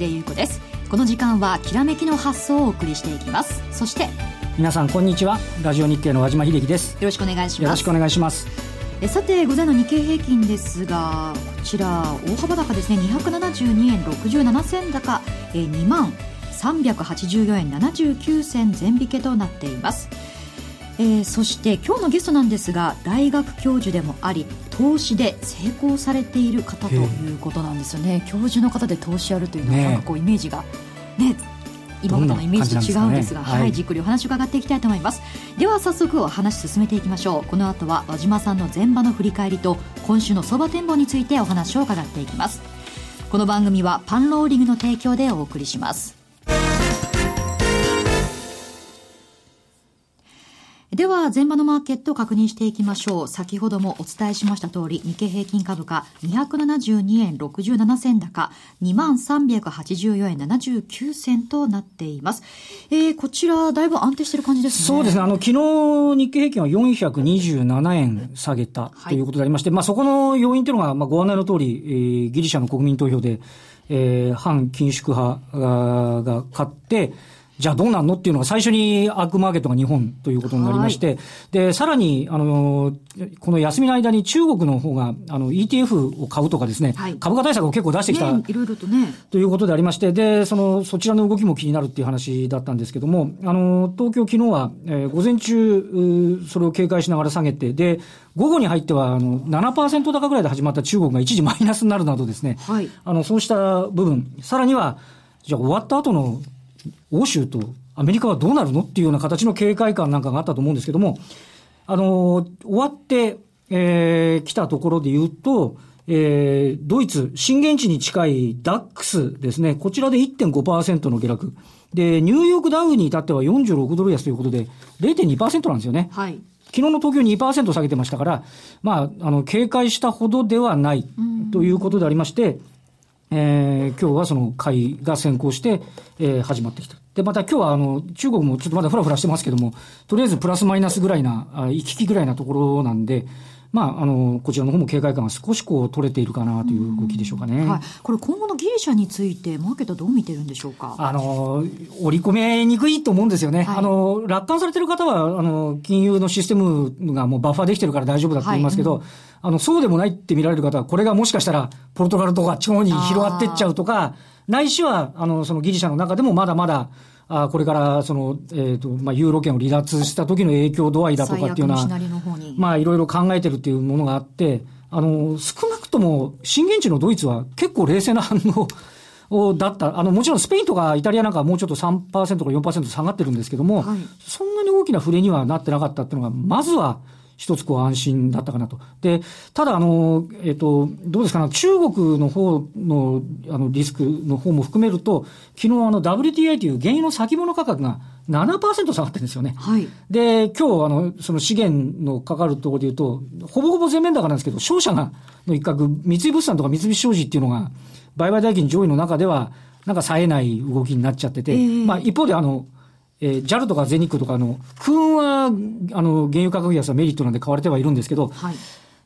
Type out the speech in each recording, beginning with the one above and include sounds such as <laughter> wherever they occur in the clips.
ちは江連優子です。この時間はきらめきの発想をお送りしていきます。そして皆さんこんにちは。ラジオ日経の和島秀樹です。よろしくお願いします。よろしくお願いします。えさて午前の日経平均ですがこちら大幅高ですね。272円67銭高。え2万384円79銭全引けとなっていますえー、そして今日のゲストなんですが大学教授でもあり投資で成功されている方ということなんですよね。教授の方で投資やるというのはなんかこうイメージがね今までのイメージと違うんですが、ね、はい、じっくりお話を伺っていきたいと思います。では早速お話進めていきましょう。この後は和島さんの前場の振り返りと今週の相場展望についてお話を伺っていきます。この番組はパンローリングの提供でお送りしますでは、前場のマーケットを確認していきましょう。先ほどもお伝えしました通り、日経平均株価272円67銭高、2384円79銭となっています。えー、こちら、だいぶ安定してる感じですね。そうですね。あの、昨日、日経平均は427円下げたということでありまして、はい、まあ、そこの要因というのが、まあ、ご案内の通り、えー、ギリシャの国民投票で、えー、反緊縮派が勝って、じゃあどうなんのっていうのが最初にアークマーケットが日本ということになりまして、はい、で、さらに、あの、この休みの間に中国の方が、あの、ETF を買うとかですね、はい、株価対策を結構出してきた、ね、いろいろとね。ということでありまして、で、その、そちらの動きも気になるっていう話だったんですけども、あの、東京昨日は、えー、午前中、それを警戒しながら下げて、で、午後に入っては、あの、7%高ぐらいで始まった中国が一時マイナスになるなどですね、はい、あの、そうした部分、さらには、じゃあ終わった後の欧州とアメリカはどうなるのっていうような形の警戒感なんかがあったと思うんですけども、あの、終わって、えー、来たところで言うと、えー、ドイツ、震源地に近いダックスですね、こちらで1.5%の下落。で、ニューヨークダウに至っては46ドル安ということで、0.2%なんですよね。はい。昨日の東京2%下げてましたから、まあ、あの、警戒したほどではないということでありまして、えー、今日はその会が先行して、えー、始まってきた。で、また今日はあの、中国もちょっとまだふらふらしてますけども、とりあえずプラスマイナスぐらいな、行き来ぐらいなところなんで、まあ、あの、こちらの方も警戒感が少しこう取れているかなという動きでしょうかね。はい。これ今後のギリシャについて、マーケットはどう見てるんでしょうか？あの、織り込めにくいと思うんですよね。はい、あの、楽観されてる方は、あの、金融のシステムがもうバッファーできてるから大丈夫だと言いますけど、はいうん、あの、そうでもないって見られる方は、これがもしかしたら、ポルトガルとか地方に広がってっちゃうとか、ないしは、あの、そのギリシャの中でもまだまだ、あこれからその、えっ、ー、と、まあ、ユーロ圏を離脱した時の影響度合いだとかっていうのは、まあ、いろいろ考えてるっていうものがあって、あの、少なくとも、震源地のドイツは結構冷静な反応 <laughs> だった。あの、もちろんスペインとかイタリアなんかはもうちょっと3%か4%下がってるんですけども、はい、そんなに大きな触れにはなってなかったっていうのが、まずは、一つこう安心だったかなと。で、ただあの、えっ、と、どうですかね、中国の方の、あの、リスクの方も含めると、昨日あの WTI という原油の先物価格が7%下がってるんですよね。はい。で、今日あの、その資源のかかるところで言うと、ほぼほぼ全面高なんですけど、商社が、の一角、三井物産とか三菱商事っていうのが、売買代金上位の中では、なんか冴えない動きになっちゃってて、えー、まあ一方であの、えー、JAL とか全日空とかの、空運は、あの、原油価格安はメリットなんで買われてはいるんですけど、はい。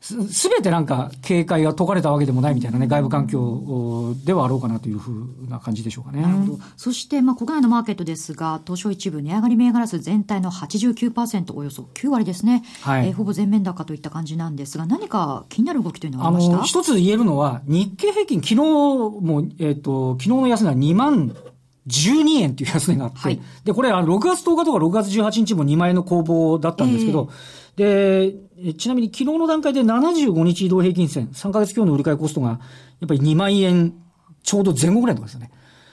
すべてなんか警戒が解かれたわけでもないみたいなね、外部環境ではあろうかなというふうな感じでしょうかね。なるほど。そして、まあ、国内のマーケットですが、東証一部値上がり銘柄数全体の89%、およそ9割ですね。はい。えー、ほぼ全面高といった感じなんですが、何か気になる動きというのはありました？あの、一つ言えるのは、日経平均、昨日も、えっ、ー、と、昨日の安値は2万12円っていう安値があって、はい、で、これ、あの、6月10日とか6月18日も2万円の攻防だったんですけど、えー、で、ちなみに昨日の段階で75日移動平均線、3ヶ月強の売り買いコストが、やっぱり2万円ちょうど前後ぐらいとかですよね。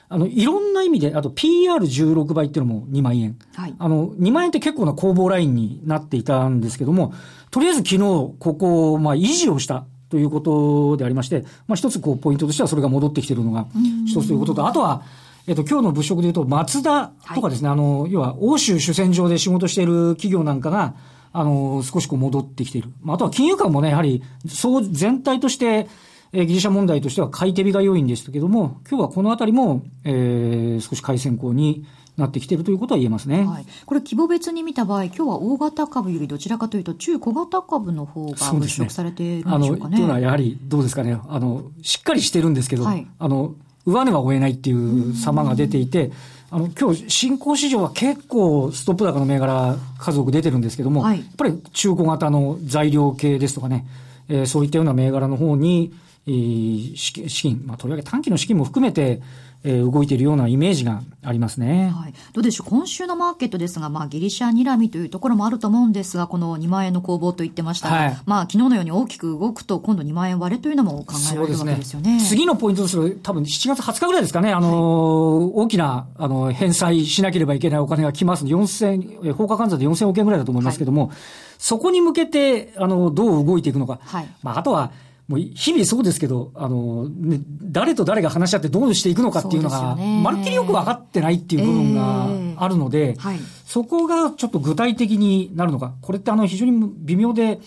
あの、いろんな意味で、あと PR16 倍っていうのも2万円。はい。あの、2万円って結構な攻防ラインになっていたんですけども、とりあえず昨日、ここを、まあ、維持をしたということでありまして、まあ、一つこう、ポイントとしてはそれが戻ってきているのが一つということと、あとは、えっと、今日の物色で言うと、マツダとかですね、はい、あの、要は、欧州主戦場で仕事している企業なんかが、あの、少しこう戻ってきている。まあ、あとは金融間もね、やはり、そう全体として、えー、ギリシャ問題としては買い手日が良いんですけども、今日はこのあたりも、えー、少し買い先行になってきているということは言えますね。はい。これ規模別に見た場合、今日は大型株よりどちらかというと、中小型株の方が物色されているんでしょうかね。ねあの、というのはやはり、どうですかね。あの、しっかりしてるんですけど、はい、あの、上値は追えないっていう様が出ていて、あの、今日、新興市場は結構ストップ高の銘柄数多く出てるんですけども、はい、やっぱり中古型の材料系ですとかね、えー、そういったような銘柄の方に、えー、資金、まあ、とりわけ短期の資金も含めて、えー、動いているようなイメージがありますね。はい。どうでしょう？今週のマーケットですが、まあ、ギリシャ睨みというところもあると思うんですが、この2万円の攻防と言ってましたが、はい、まあ、昨日のように大きく動くと、今度2万円割れというのも考えられるわけですよね。ね次のポイントとする多分7月20日ぐらいですかね、あのーはい、大きな、あの、返済しなければいけないお金が来ます4000、放火換算で4000億円ぐらいだと思いますけども、はい、そこに向けて、あの、どう動いていくのか。はい。まあ、あとは、もう日々そうですけど、あの、ね、誰と誰が話し合ってどうしていくのかっていうのが、まるっきりよく分かってないっていう部分があるので、えーはい、そこがちょっと具体的になるのか。これってあの非常に微妙で、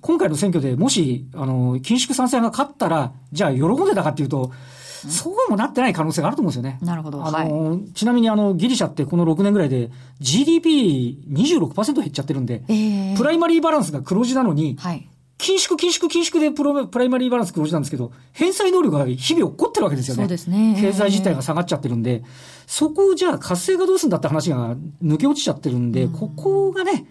今回の選挙でもし、あの、緊縮賛成が勝ったら、じゃあ喜んでたかっていうと、そうもなってない可能性があると思うんですよね。なるほど。あの、はい、ちなみにあの、ギリシャってこの6年ぐらいで GDP26% 減っちゃってるんで、えー、プライマリーバランスが黒字なのに、はい、緊縮、緊縮、緊縮でプロプライマリーバランス黒字なんですけど、返済能力が日々起こってるわけですよね。そうですね。経済自体が下がっちゃってるんで、そこをじゃあ活性化どうするんだって話が抜け落ちちゃってるんで、うん、ここがね、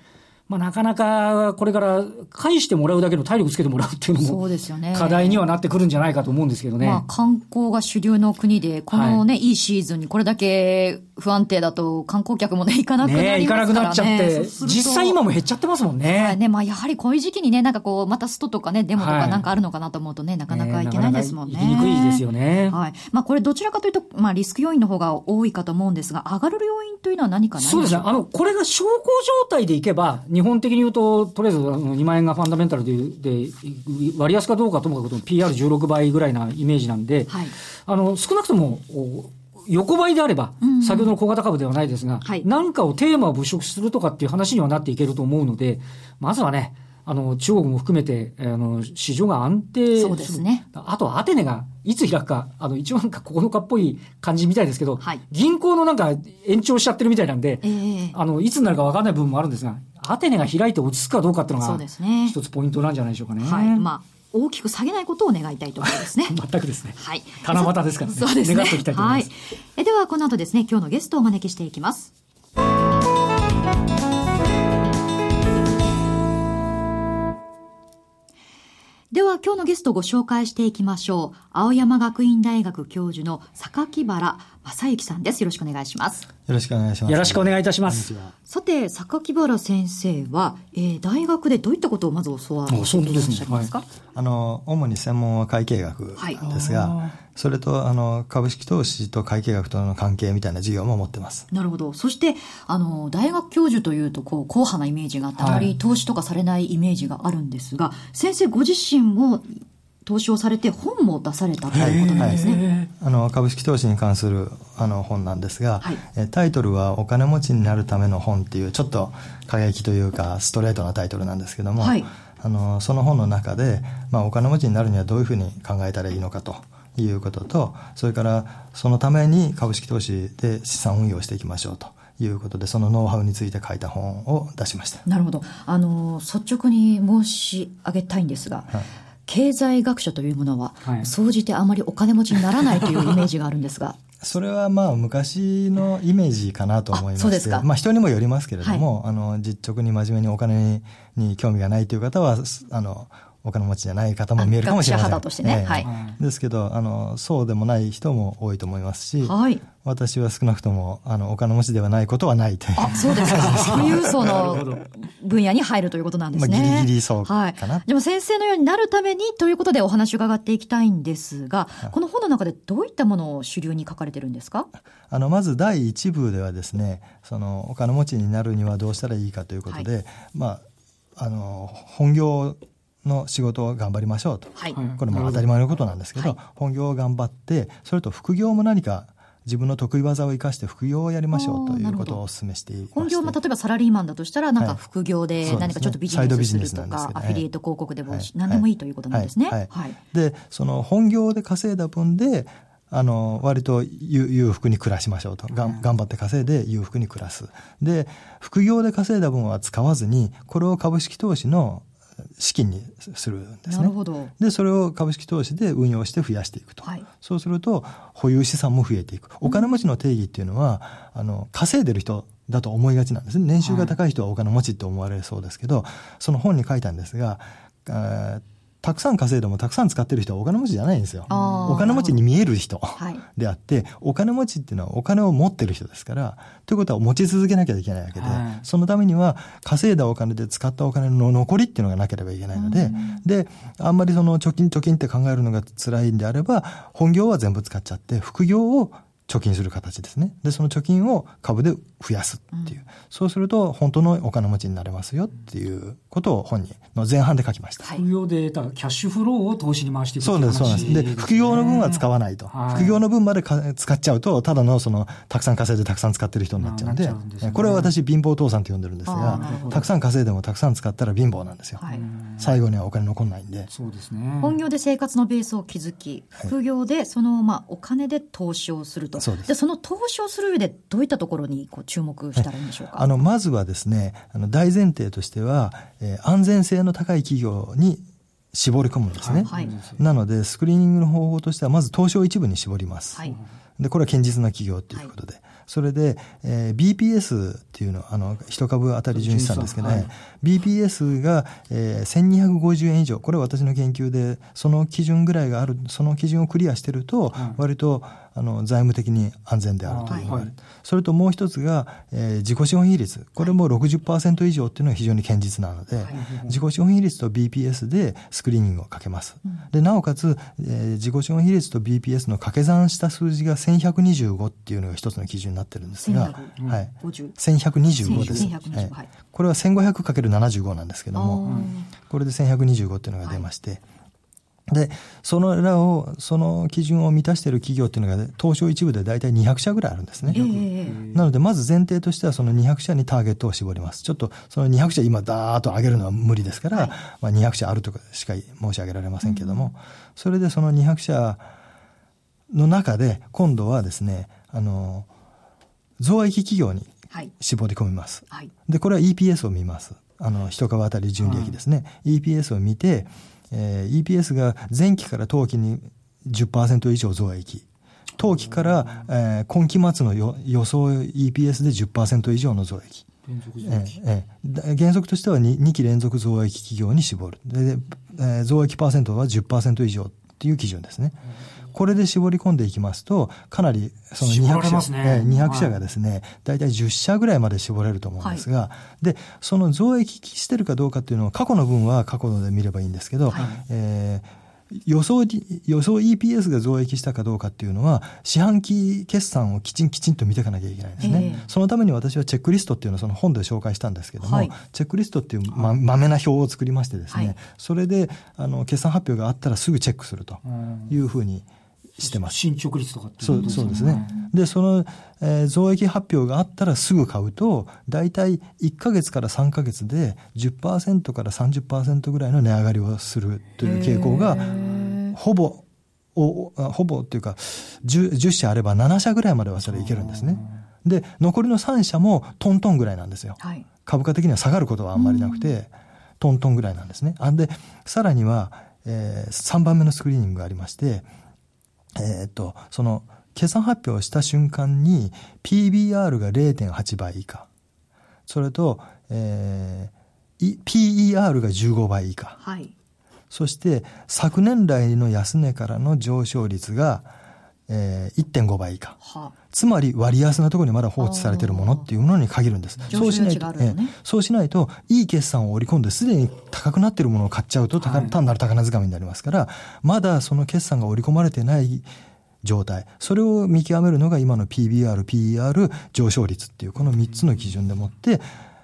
まあ、なかなかこれから返してもらうだけの体力つけてもらうっていうのも、そうですよね。課題にはなってくるんじゃないかと思うんですけどね。まあ、観光が主流の国で、このね、はい、いいシーズンにこれだけ不安定だと観光客もね、行かなくなりますからね。行かなくなっちゃって、実際今も減っちゃってますもんね。はいね、まあ、やはりこういう時期にね、なんかこう、またストとかね、デモとかなんかあるのかなと思うとね、なかなか行けないですもんね。行きにくいですよね。はい。まあ、これどちらかというと、まあ、リスク要因の方が多いかと思うんですが、上がる要因というのは何かないそうですね。あの、これが小康状態でいけば、日本的に言うと、とりあえず2万円がファンダメンタルでで割安かどうかともかく PR16 倍ぐらいなイメージなんで、はい、あの少なくとも横ばいであれば、先ほどの小型株ではないですが、はい、何かをテーマを物色するとかっていう話にはなっていけると思うので、まずはね、あの、中国も含めて、あの、市場が安定そうですね。あと、アテネがいつ開くか、あの、一応なんか9日っぽい感じみたいですけど、はい、銀行のなんか延長しちゃってるみたいなんで、えー、あの、いつになるか分かんない部分もあるんですが、アテネが開いて落ち着くかどうかっていうのが、ね。一つポイントなんじゃないでしょうかね。はい。まあ大きく下げないことを願いたいと思いますね。全くですね。<laughs> はい。七夕ですからね。そうですね。願っていきたいと思います。はい、えでは、この後ですね、今日のゲストをお招きしていきます。では今日のゲストをご紹介していきましょう。青山学院大学教授の榊原正幸さんです。よろしくお願いします。よろしくお願いします。よろしくお願いいたします。さて、榊原先生は、えー、大学でどういったことをまず教わっていらっしゃいますか、ねはい、あの、主に専門は会計学ですが、はい、それと、あの、株式投資と会計学との関係みたいな授業も持ってます。なるほど。そして、あの、大学教授というと、こう、硬派なイメージがあって、あまり投資とかされないイメージがあるんですが、先生ご自身も投資をされて本も出されたということなんですね。あの株式投資に関するあの本なんですが、はい、タイトルはお金持ちになるための本っていうちょっと過激というかストレートなタイトルなんですけども、はい、あのその本の中で、まあ、お金持ちになるにはどういうふうに考えたらいいのかということとそれからそのために株式投資で資産運用していきましょうと。いうことでそのノウハウについて書いた本を出しました。なるほど。あの率直に申し上げたいんですが、はい経済学者というものは、総じてあまりお金持ちにならないというイメージがあるんですが。<laughs> それはまあ昔のイメージかなと思いまして、まあ人にもよりますけれども、はい、あの実直に真面目にお金に興味がないという方は、あの、お金持ちじゃない方も見えるかもしれません。としてね。はい。ですけど、あの、そうでもない人も多いと思いますし、はい。私は少なくとも、あの、お金持ちではないことはないという。あ、そうですか。富裕層の分野に入るということなんですね。まあ、ギリギリそうかな。はい。でも先生のようになるためにということでお話を伺っていきたいんですが、この本の中でどういったものを主流に書かれてるんですか？あの、まず第一部ではですね、その、お金持ちになるにはどうしたらいいかということで、はい、まあ、あの、本業の仕事を頑張りましょうと、はい、これも当たり前のことなんですけど、はい、本業を頑張ってそれと副業も何か自分の得意技を生かして副業をやりましょうということをお勧めしていま本業も例えばサラリーマンだとしたら、なんか副業で何かちょっとビジネスするとか、はい。ね、アフィリエイト広告でも、はい、何でもいいとい。うことなんですね。はい。で、その本業で稼いだ分で、あの、割と裕福に暮らしましょうと。がん頑張って稼いで裕福に暮らす。で、副業で稼いだ分は使わずに、これを株式投資の資金にするんですね。で、それを株式投資で運用して増やしていくと。はい、そうすると、保有資産も増えていく。お金持ちの定義っていうのは、あの、稼いでる人だと思いがちなんですね。年収が高い人はお金持ちって思われるそうですけど、はい、その本に書いたんですが、たくさん稼いでもたくさん使ってる人はお金持ちじゃないんですよ。お金持ちに見える人であって、お金持ちっていうのはお金を持ってる人ですから、ということは持ち続けなきゃいけないわけで、はい、そのためには稼いだお金で使ったお金の残りっていうのがなければいけないので、で、あんまりその貯金貯金って考えるのが辛いんであれば、本業は全部使っちゃって、副業を貯金する形ですね。で、その貯金を株で増やすっていう。うん、そうすると、本当のお金持ちになれますよっていうことを本人の前半で書きました。副業で得たキャッシュフローを投資に回していくそうです、そうなんです。で、副業の分は使わないと。はい、副業の分まで使っちゃうと、ただのその、たくさん稼いでたくさん使ってる人になっちゃうんで、うんでね、これは私貧乏父さんと呼んでるんですが、たくさん稼いでもたくさん使ったら貧乏なんですよ。はい、最後にはお金残んないんで。そうですね。本業で生活のベースを築き、副業でその、まあ、お金で投資をすると。そうです。で、その投資をする上でどういったところにこう注目したらいいんでしょうか？あの、まずはですね、あの、大前提としては、えー、安全性の高い企業に絞り込むんですね。はい、なので、スクリーニングの方法としては、まず東証一部に絞ります。はい、で、これは堅実な企業ということで。はい、それで、えー、BPS っていうの、あの、一株当たり純資産ですけどね、BPS が、えー、1250円以上、これは私の研究で、その基準ぐらいがある、その基準をクリアしてると、割と、あの財務的に安全であるという、はい、それともう一つが、えー、自己資本比率、これも60%以上っていうのは非常に堅実なので、はい、自己資本比率と BPS でスクリーニングをかけます。うん、でなおかつ、えー、自己資本比率と BPS の掛け算した数字が1125っていうのが一つの基準になってるんですが、はい、1125です。はい、これは 1500×75 なんですけども、これで1125っていうのが出まして、で、そのらを、その基準を満たしている企業っていうのが、東証一部で大体200社ぐらいあるんですね。えー、なので、まず前提としては、その200社にターゲットを絞ります。ちょっと、その200社今、ダーッと上げるのは無理ですから、はい、まあ、200社あるとかしか申し上げられませんけども、うん、それでその200社の中で、今度はですね、あの、増益企業に絞り込みます。はい、で、これは EPS を見ます。あの、一株当たり純利益ですね。うん、EPS を見て、えー、EPS が前期から当期に10%以上増益。当期から、えー、今期末の予想 EPS で10%以上の増益。えー、原則としては 2, 2期連続増益企業に絞る。で、えー、増益パーセントは10%以上っていう基準ですね。これで絞り込んでいきますと、かなりその200社、ね、200社がですね、大体10社ぐらいまで絞れると思うんですが、はい、で、その増益してるかどうかっていうのは、過去の分は過去ので見ればいいんですけど、はい、えー予想、予想 EPS が増益したかどうかっていうのは、四半期決算をきちんきちんと見ていかなきゃいけないんですね。そのために私はチェックリストっていうのをその本で紹介したんですけども、はい、チェックリストっていうま、まめな表を作りましてですね、はい、それで、あの、決算発表があったらすぐチェックするというふうに、してます。進捗率とかってそう、そうですね。で、その、えー、増益発表があったらすぐ買うと、大体1ヶ月から3ヶ月で10%から30%ぐらいの値上がりをするという傾向が、ほぼ、おほぼっていうか10、10社あれば7社ぐらいまではそれいけるんですね。で、残りの3社もトントンぐらいなんですよ。はい、株価的には下がることはあんまりなくて、トントンぐらいなんですね。あんで、さらには、えー、3番目のスクリーニングがありまして、えー、っと、その、決算発表した瞬間に PBR が0.8倍以下。それと、えー、PER が15倍以下。はい。そして、昨年来の安値からの上昇率が、えー、1.5倍以下。はあ、つまり割安なところにまだ放置されているものっていうものに限るんです。そうしないと、ね、えー、そうしないと、いい決算を織り込んですでに高くなっているものを買っちゃうと、はい、単なる高値掴みになりますから、まだその決算が織り込まれてない状態。それを見極めるのが今の PBR、PER、上昇率っていうこの3つの基準でもって、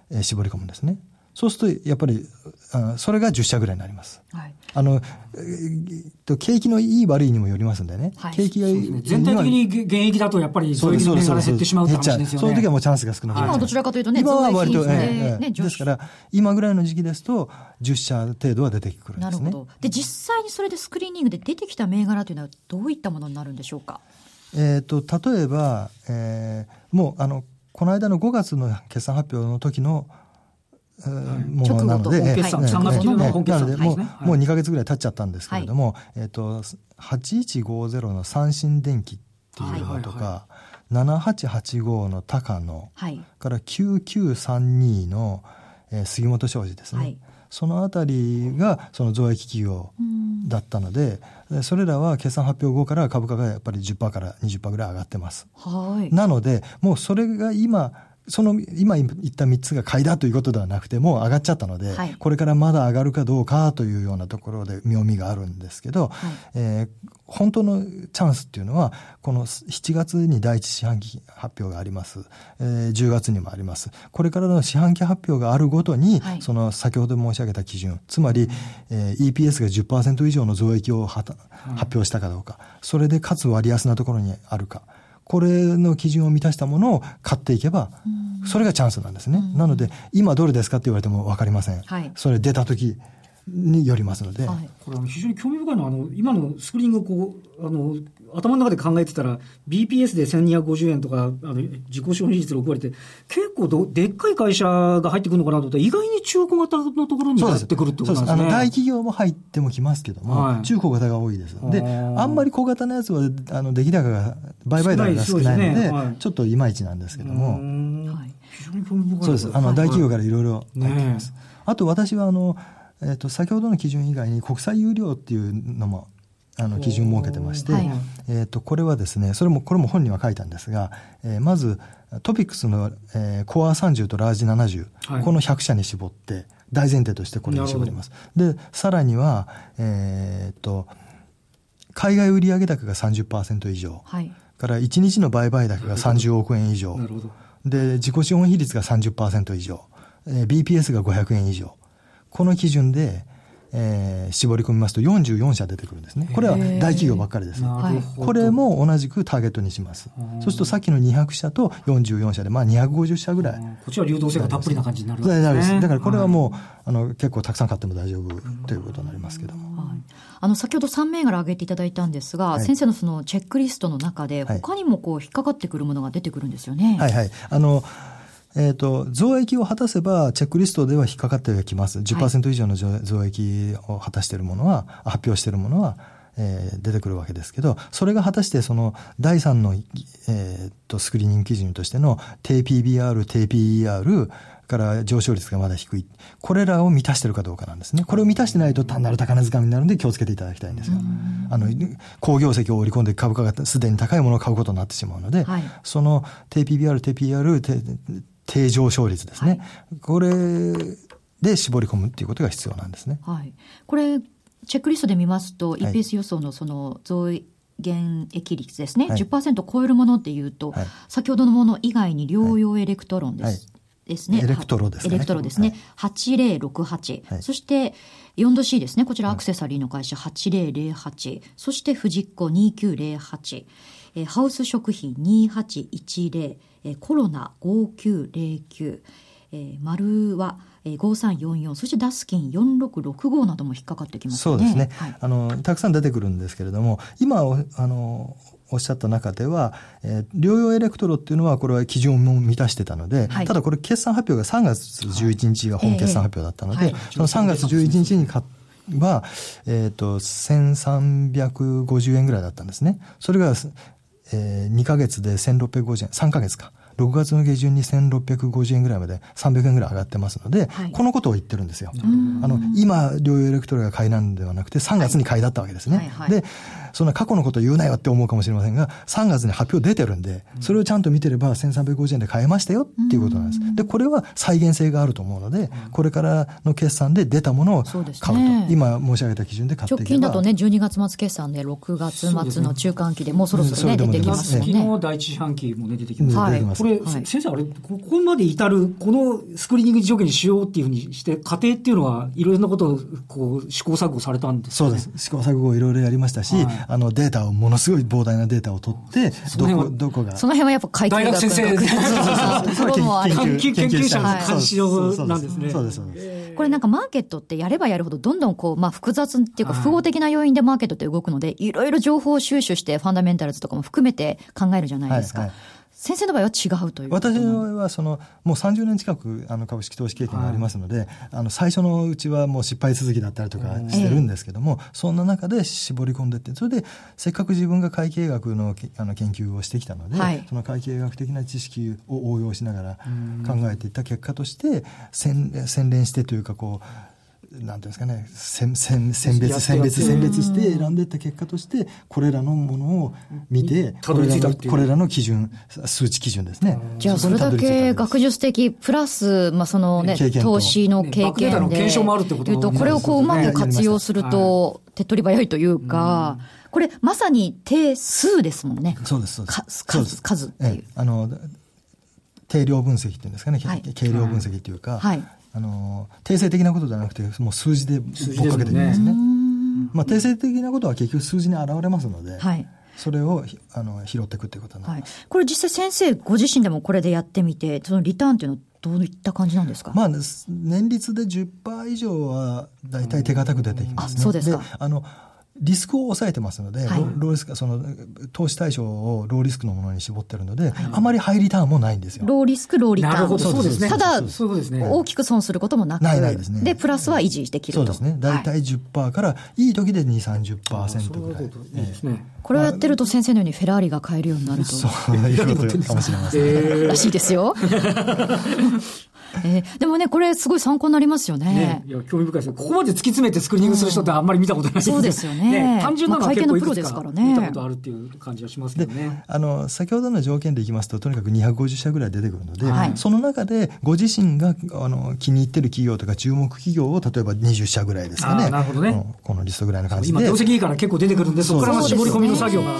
えー、絞り込むんですね。そうすると、やっぱり、あそれが10社ぐらいになります。はい、あの、え景気のいい悪いにもよりますんでね。はい、景気が、ね、全体的に現役だとやっぱりそういう銘柄減ってしまうって話ですよね。そういう時はもうチャンスが少なくな今はどちらかというとね、今は割と、ええですから、今ぐらいの時期ですと、10社程度は出てくるんですね。なるほど。で、実際にそれでスクリーニングで出てきた銘柄というのはどういったものになるんでしょうか？えっ、と、例えば、えー、もう、あの、この間の5月の決算発表の時のものなので、決算、3月の本決算なので、もう、もう2か月ぐらい経っちゃったんですけれども、えっと、8150の三振電機っていうのとか、7885の高野、から9932の、えー、杉本商事ですね。そのあたりがその増益企業だったので、それらは決算発表後から株価がやっぱり10%から20%ぐらい上がってます。はい、なので、もうそれが今、その今言った3つが買いだということではなくて、もう上がっちゃったので、はい、これからまだ上がるかどうかというようなところで妙味があるんですけど、はい、えー、本当のチャンスっていうのは、この7月に第一四半期発表があります。えー、10月にもあります。これからの四半期発表があるごとに、はい、その先ほど申し上げた基準、つまり、えー、EPS が10%以上の増益を発表したかどうか、それでかつ割安なところにあるか。これの基準を満たしたものを買っていけば、それがチャンスなんですね。なので、今どれですかって言われても分かりません。はい、それ出た時によりますので。はい、これ非常に興味深いのは、あの、今のスクリーンをこう、あの、頭の中で考えてたら、BPS で1250円とか、あの自己資本比率6割って、結構ど、でっかい会社が入ってくるのかなと思ったら、意外に中古型のところにやってくるってことなんですね。あの大企業も入ってもきますけども、はい、中古型が多いです。で、あんまり小型のやつは、あの出来高が、売買高が少ないので、でねはい、ちょっといまいちなんですけども。非常に興味深いそうです。あの、大企業からいろいろ入ってきます。あと私は、あの、えっ、ー、と、先ほどの基準以外に国際有料っていうのもあの基準を設けてまして、はい、えー、とこれはですねそれもこれも本には書いたんですが、えー、まずトピックスの、えー、コア30とラージ70、はい、この100社に絞って大前提としてこれに絞ります。でさらには、えー、と海外売上高が30%以上、はい、から1日の売買高が30億円以上。で自己資本比率が30%以上、えー、BPS が500円以上この基準でえー、絞り込みますと44社出てくるんですね。これは大企業ばっかりです。これも同じくターゲットにします。そうするとさっきの200社と44社で、まあ250社ぐらい。こっちは流動性がたっぷりな感じになるわけですね。だからこれはもう、あの結構たくさん買っても大丈夫ということになりますけども。はい、あの先ほど3銘柄挙げていただいたんですが、はい、先生のそのチェックリストの中で、他にもこう引っかかってくるものが出てくるんですよね。はいはい。あのえっ、ー、と、増益を果たせば、チェックリストでは引っかかってきます。10%以上の増益を果たしているものは、発表しているものは、えー、出てくるわけですけど、それが果たしてその第3の、えー、とスクリーニング基準としての低 PBR、低 PER から上昇率がまだ低い。これらを満たしているかどうかなんですね。これを満たしてないと単なる高値掴みになるんで気をつけていただきたいんですよ。あの、工業績を織り込んで株価がすでに高いものを買うことになってしまうので、はい、その低 PBR、低 PER、低低上昇率ですね、はい、これで絞り込むっていうことが必要なんですね。はい、これチェックリストで見ますと、EPS 予想のその増減益率ですね、はい、10%超えるものっていうと、はい、先ほどのもの以外に菱洋エレクトロです。はいですね。エレクトロですね。エレクトロですね。はい、8068、はい。そして、4度 C ですね。こちらアクセサリーの会社8008。そして、藤子2908。えー、ハウス食品2810。えー、コロナ5909、えー、丸は、えー、5344そしてダスキン4665なども引っかかってきますね。そうですね、はい、あのたくさん出てくるんですけれども今あのおっしゃった中では、えー、療養エレクトロっていうのは、これは基準を満たしてたので、はい、ただこれ決算発表が3月11日が本決算発表だったので、はい。えー、その3月11日に買は、えっ、ー、と、1350円ぐらいだったんですね。それが、えー、2ヶ月で1650円、3ヶ月か。6月の下旬に1650円ぐらいまで300円ぐらい上がってますので、はい、このことを言ってるんですよ。あの、今、療養エレクトロが買いなんではなくて、3月に買いだったわけですね。はいはいはい、で、そんな過去のこと言うなよって思うかもしれませんが、3月に発表出てるんで、それをちゃんと見てれば1350円で買えましたよっていうことなんです。で、これは再現性があると思うので、これからの決算で出たものを買うと。うね、今申し上げた基準で買っていけば。直近だとね、12月末決算で6月末の中間期でもうそろそろね、出てきますね。昨日第一四半期もね、出てきます。はい、これ、はい、先生、あれ、ここまで至る、このスクリーニング条件にしようっていうふうにして、過程っていうのは、いろいろなことをこう試行錯誤されたんですか、ね、そうです。試行錯誤をいろいろやりましたし、はい、あのデータをものすごい膨大なデータを取って、どこ、どこが。その辺はやっぱ会計大学先生、そうそうそう。研究者の監視なんですね。そうです、そうです。これなんかマーケットってやればやるほどどんどんこう、まあ複雑っていうか複合的な要因でマーケットって動くので、いろいろ情報を収集してファンダメンタルズとかも含めて考えるじゃないですか。先生の場合は違うという私の場合はそのもう30年近くあの株式投資経験がありますので、はい、あの最初のうちはもう失敗続きだったりとかしてるんですけども、えそんな中で絞り込んでいってそれでせっかく自分が会計学のあの研究をしてきたので、はい、その会計学的な知識を応用しながら考えていった結果として洗練してというかこうなんていうんですかね、選選選別、選別、選別して選んでいった結果として、これらのものを見て、これらのこれらの基準、数値基準ですね。じゃあ、それだけ学術的、プラス、まあ、そのね、投資の経験で、いうと、これをこう、うまく活用すると、手っ取り早いというか、これ、まさに定数ですもんね。そうです、そうです。数、数っていう。あの、定量分析っていうんですかね、計量分析っていうか、はいあの定性的なことじゃなくてもう数字で追っかけてるんですね。まあ、定性的なことは結局数字に現れますので、はい、それをあの拾っていくということなんで。す、はい、これ実際先生ご自身でもこれでやってみてそのリターンというのはどういった感じなんですか、まあ、年率で10%以上は大体手堅く出てきますね。あそうですか。あのリスクを抑えてますので、はい、ローリスクその投資対象をローリスクのものに絞ってるので、はい、あまりハイリターンもないんですよ。ローリスク、ローリターン。なるほど、そうですね。ただ、そうですね、大きく損することもなく、ないないですね。で、プラスは維持できると。そうですね。大体10%から、いい時で2、30%ぐらい。いいですね。これをやってると先生のようにフェラーリが買えるようになると。そういうことかもしれません。えー、らしいですよ。<laughs> えー、でもね、これすごい参考になりますよね。ねいや、興味深いですここまで突き詰めてスクリーニングする人ってあんまり見たことないですよね。そうですよね。ね単純なのは結構いくつか見たことあるっていう感じがしますけどね。あの、先ほどの条件でいきますと、とにかく250社ぐらい出てくるので、はい、その中でご自身があの気に入ってる企業とか注目企業を例えば20社ぐらいですかね。なるほどね。このリストぐらいの感じで。今、業績いいから結構出てくるんで、そこからま絞り込みの作業が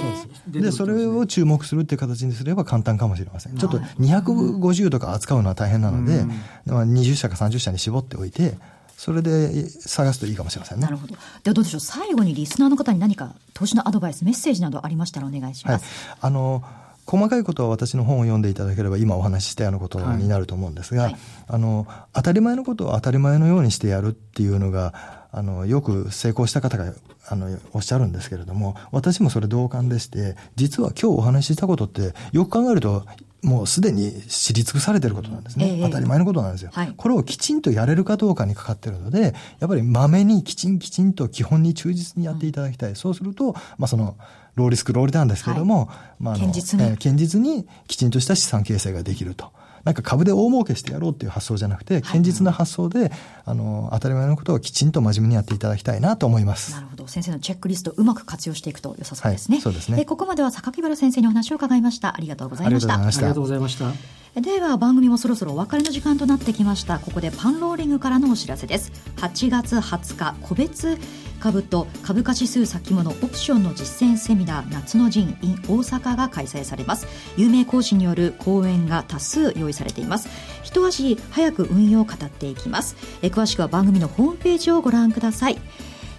で、それを注目するっていう形にすれば簡単かもしれません。ちょっと250とか扱うのは大変なので、まあ、20社か30社に絞っておいて、それで探すといいかもしれませんね。なるほど。ではどうでしょう？最後にリスナーの方に何か投資のアドバイス、メッセージなどありましたらお願いします。はい、あの細かいことは私の本を読んでいただければ今お話ししたようなことになると思うんですが、はいはい、あの当たり前のことを当たり前のようにしてやるっていうのがあのよく成功した方があのおっしゃるんですけれども私もそれ同感でして実は今日お話ししたことってよく考えるともうすでに知り尽くされてることなんですね、ええ、当たり前のことなんですよ、はい、これをきちんとやれるかどうかにかかってるのでやっぱりまめにきちんきちんと基本に忠実にやっていただきたい、うん、そうすると、まあ、そのローリスクローリターンですけれども、はい、まあ、堅実に、えー、堅実にきちんとした資産形成ができると。なんか株で大儲けしてやろうっていう発想じゃなくて、堅実な発想で、あの、当たり前のことをきちんと真面目にやっていただきたいなと思います。なるほど。先生のチェックリストうまく活用していくと良さそうですね。はい、そうですね。ここまでは榊原先生にお話を伺いました。ありがとうございました。ありがとうございました。では番組もそろそろお別れの時間となってきましたここでパンローリングからのお知らせです8月20日個別株と株価指数先物オプションの実践セミナー夏の陣 in 大阪が開催されます。有名講師による講演が多数用意されています。一足早く運用を語っていきます。え詳しくは番組のホームページをご覧ください。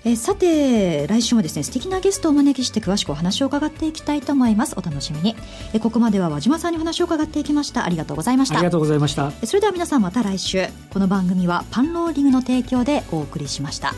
えさて来週もですね素敵なゲストをお招きして詳しくお話を伺っていきたいと思います。お楽しみに。えここまでは和島さんにお話を伺っていきました。ありがとうございました。ありがとうございました。それでは皆さんまた来週。この番組はパンローリングの提供でお送りしました